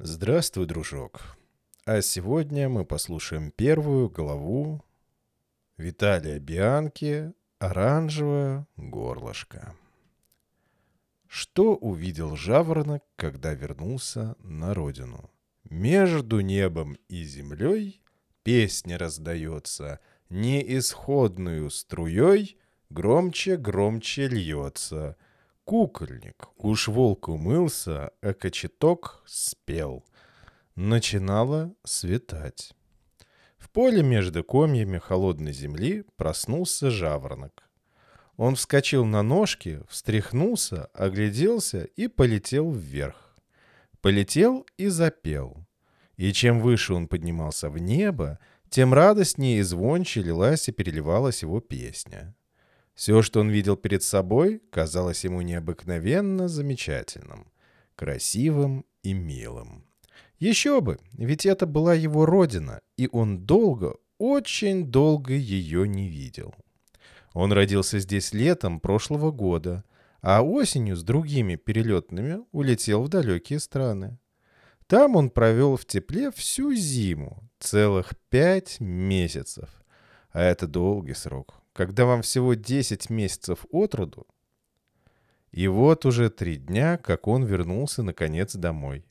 Здравствуй, дружок. А сегодня мы послушаем первую главу Виталия Бианки «Оранжевое горлышко». Что увидел жаворонок, когда вернулся на родину? Между небом и землей песня раздается, неисходную струей громче-громче льется — кукольник. Уж волк умылся, а кочеток спел. Начинало светать. В поле между комьями холодной земли проснулся жаворонок. Он вскочил на ножки, встряхнулся, огляделся и полетел вверх. Полетел и запел. И чем выше он поднимался в небо, тем радостнее и звонче лилась и переливалась его песня. Все, что он видел перед собой, казалось ему необыкновенно замечательным, красивым и милым. Еще бы, ведь это была его родина, и он долго, очень долго ее не видел. Он родился здесь летом прошлого года, а осенью с другими перелетными улетел в далекие страны. Там он провел в тепле всю зиму, целых пять месяцев. А это долгий срок когда вам всего 10 месяцев от роду. И вот уже три дня, как он вернулся наконец домой.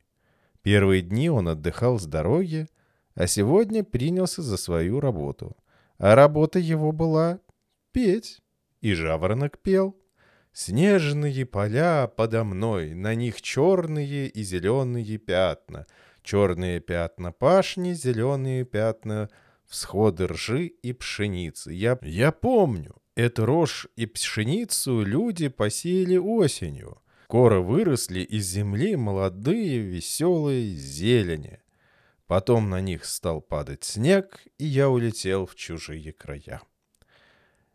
Первые дни он отдыхал с дороги, а сегодня принялся за свою работу. А работа его была петь. И жаворонок пел. Снежные поля подо мной, на них черные и зеленые пятна. Черные пятна пашни, зеленые пятна всходы ржи и пшеницы. Я, я помню, эту рожь и пшеницу люди посеяли осенью. Скоро выросли из земли молодые веселые зелени. Потом на них стал падать снег, и я улетел в чужие края.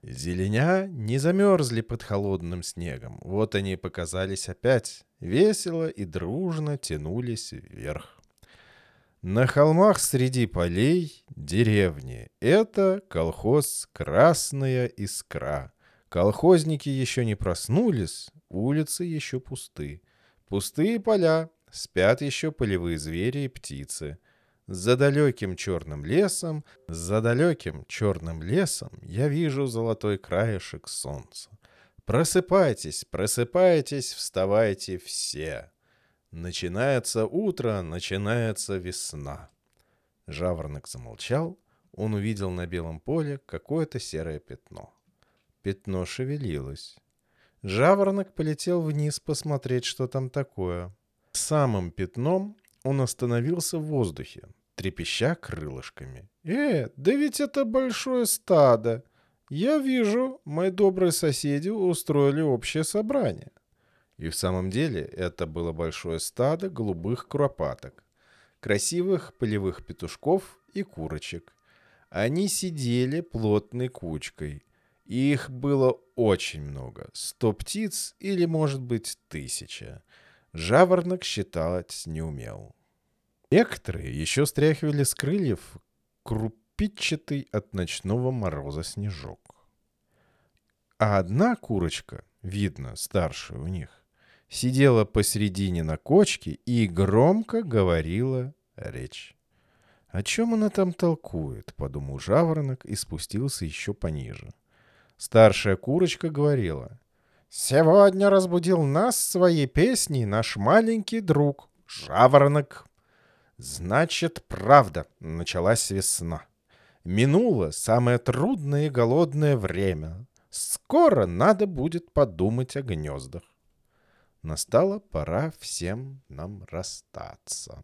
Зеленя не замерзли под холодным снегом. Вот они показались опять, весело и дружно тянулись вверх. На холмах среди полей деревни. Это колхоз «Красная искра». Колхозники еще не проснулись, улицы еще пусты. Пустые поля, спят еще полевые звери и птицы. За далеким черным лесом, за далеким черным лесом я вижу золотой краешек солнца. Просыпайтесь, просыпайтесь, вставайте все. Начинается утро, начинается весна. Жаворонок замолчал. Он увидел на белом поле какое-то серое пятно. Пятно шевелилось. Жаворонок полетел вниз посмотреть, что там такое. Самым пятном он остановился в воздухе, трепеща крылышками. «Э, да ведь это большое стадо! Я вижу, мои добрые соседи устроили общее собрание. И в самом деле это было большое стадо голубых куропаток, красивых полевых петушков и курочек. Они сидели плотной кучкой. И их было очень много. Сто птиц или, может быть, тысяча. Жаворонок считать не умел. Некоторые еще стряхивали с крыльев крупичатый от ночного мороза снежок. А одна курочка, видно, старшая у них, сидела посередине на кочке и громко говорила речь. «О чем она там толкует?» — подумал жаворонок и спустился еще пониже. Старшая курочка говорила. «Сегодня разбудил нас своей песней наш маленький друг, жаворонок». «Значит, правда, началась весна. Минуло самое трудное и голодное время. Скоро надо будет подумать о гнездах. Настала пора всем нам расстаться.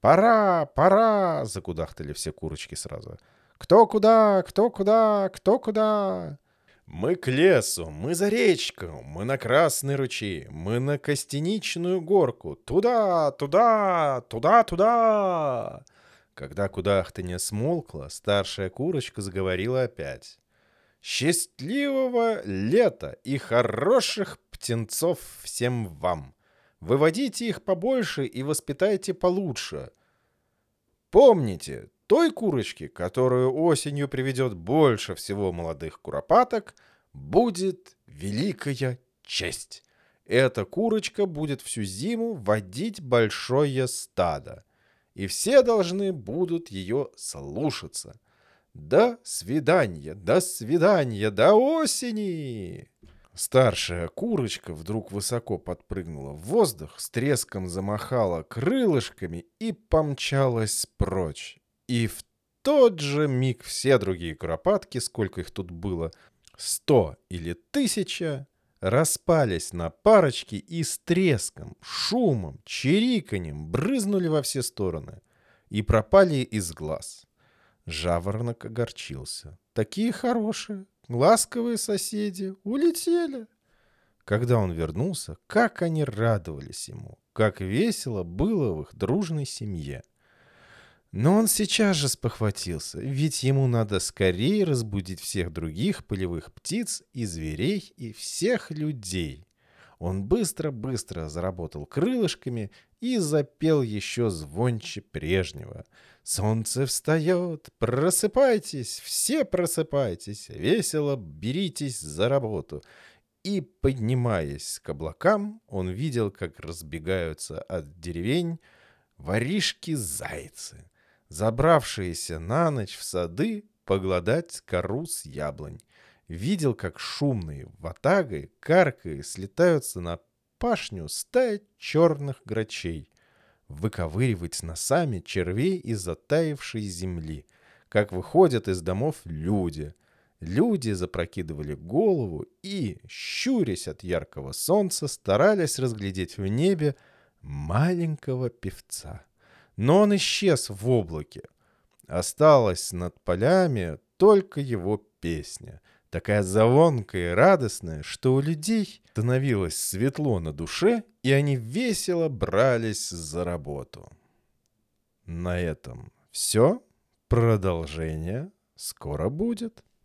«Пора, пора!» — закудахтали все курочки сразу. «Кто куда? Кто куда? Кто куда?» «Мы к лесу, мы за речку, мы на Красный ручей, мы на Костяничную горку. Туда, туда, туда, туда!» Когда кудахтанье смолкло, старшая курочка заговорила опять. «Счастливого лета и хороших птенцов всем вам. Выводите их побольше и воспитайте получше. Помните, той курочке, которую осенью приведет больше всего молодых куропаток, будет великая честь. Эта курочка будет всю зиму водить большое стадо, и все должны будут ее слушаться. До свидания, до свидания, до осени!» Старшая курочка вдруг высоко подпрыгнула в воздух, с треском замахала крылышками и помчалась прочь. И в тот же миг все другие куропатки, сколько их тут было, сто или тысяча, распались на парочки и с треском, шумом, чириканьем брызнули во все стороны и пропали из глаз. Жаворонок огорчился. Такие хорошие, ласковые соседи улетели. Когда он вернулся, как они радовались ему, как весело было в их дружной семье. Но он сейчас же спохватился, ведь ему надо скорее разбудить всех других полевых птиц и зверей и всех людей. Он быстро-быстро заработал крылышками и запел еще звонче прежнего. «Солнце встает! Просыпайтесь! Все просыпайтесь! Весело беритесь за работу!» И, поднимаясь к облакам, он видел, как разбегаются от деревень воришки-зайцы, забравшиеся на ночь в сады погладать кору с яблонь видел, как шумные ватагой, каркая, слетаются на пашню стая черных грачей, выковыривать носами червей из затаившей земли, как выходят из домов люди. Люди запрокидывали голову и, щурясь от яркого солнца, старались разглядеть в небе маленького певца. Но он исчез в облаке. Осталась над полями только его песня — такая звонкая и радостная, что у людей становилось светло на душе, и они весело брались за работу. На этом все. Продолжение скоро будет.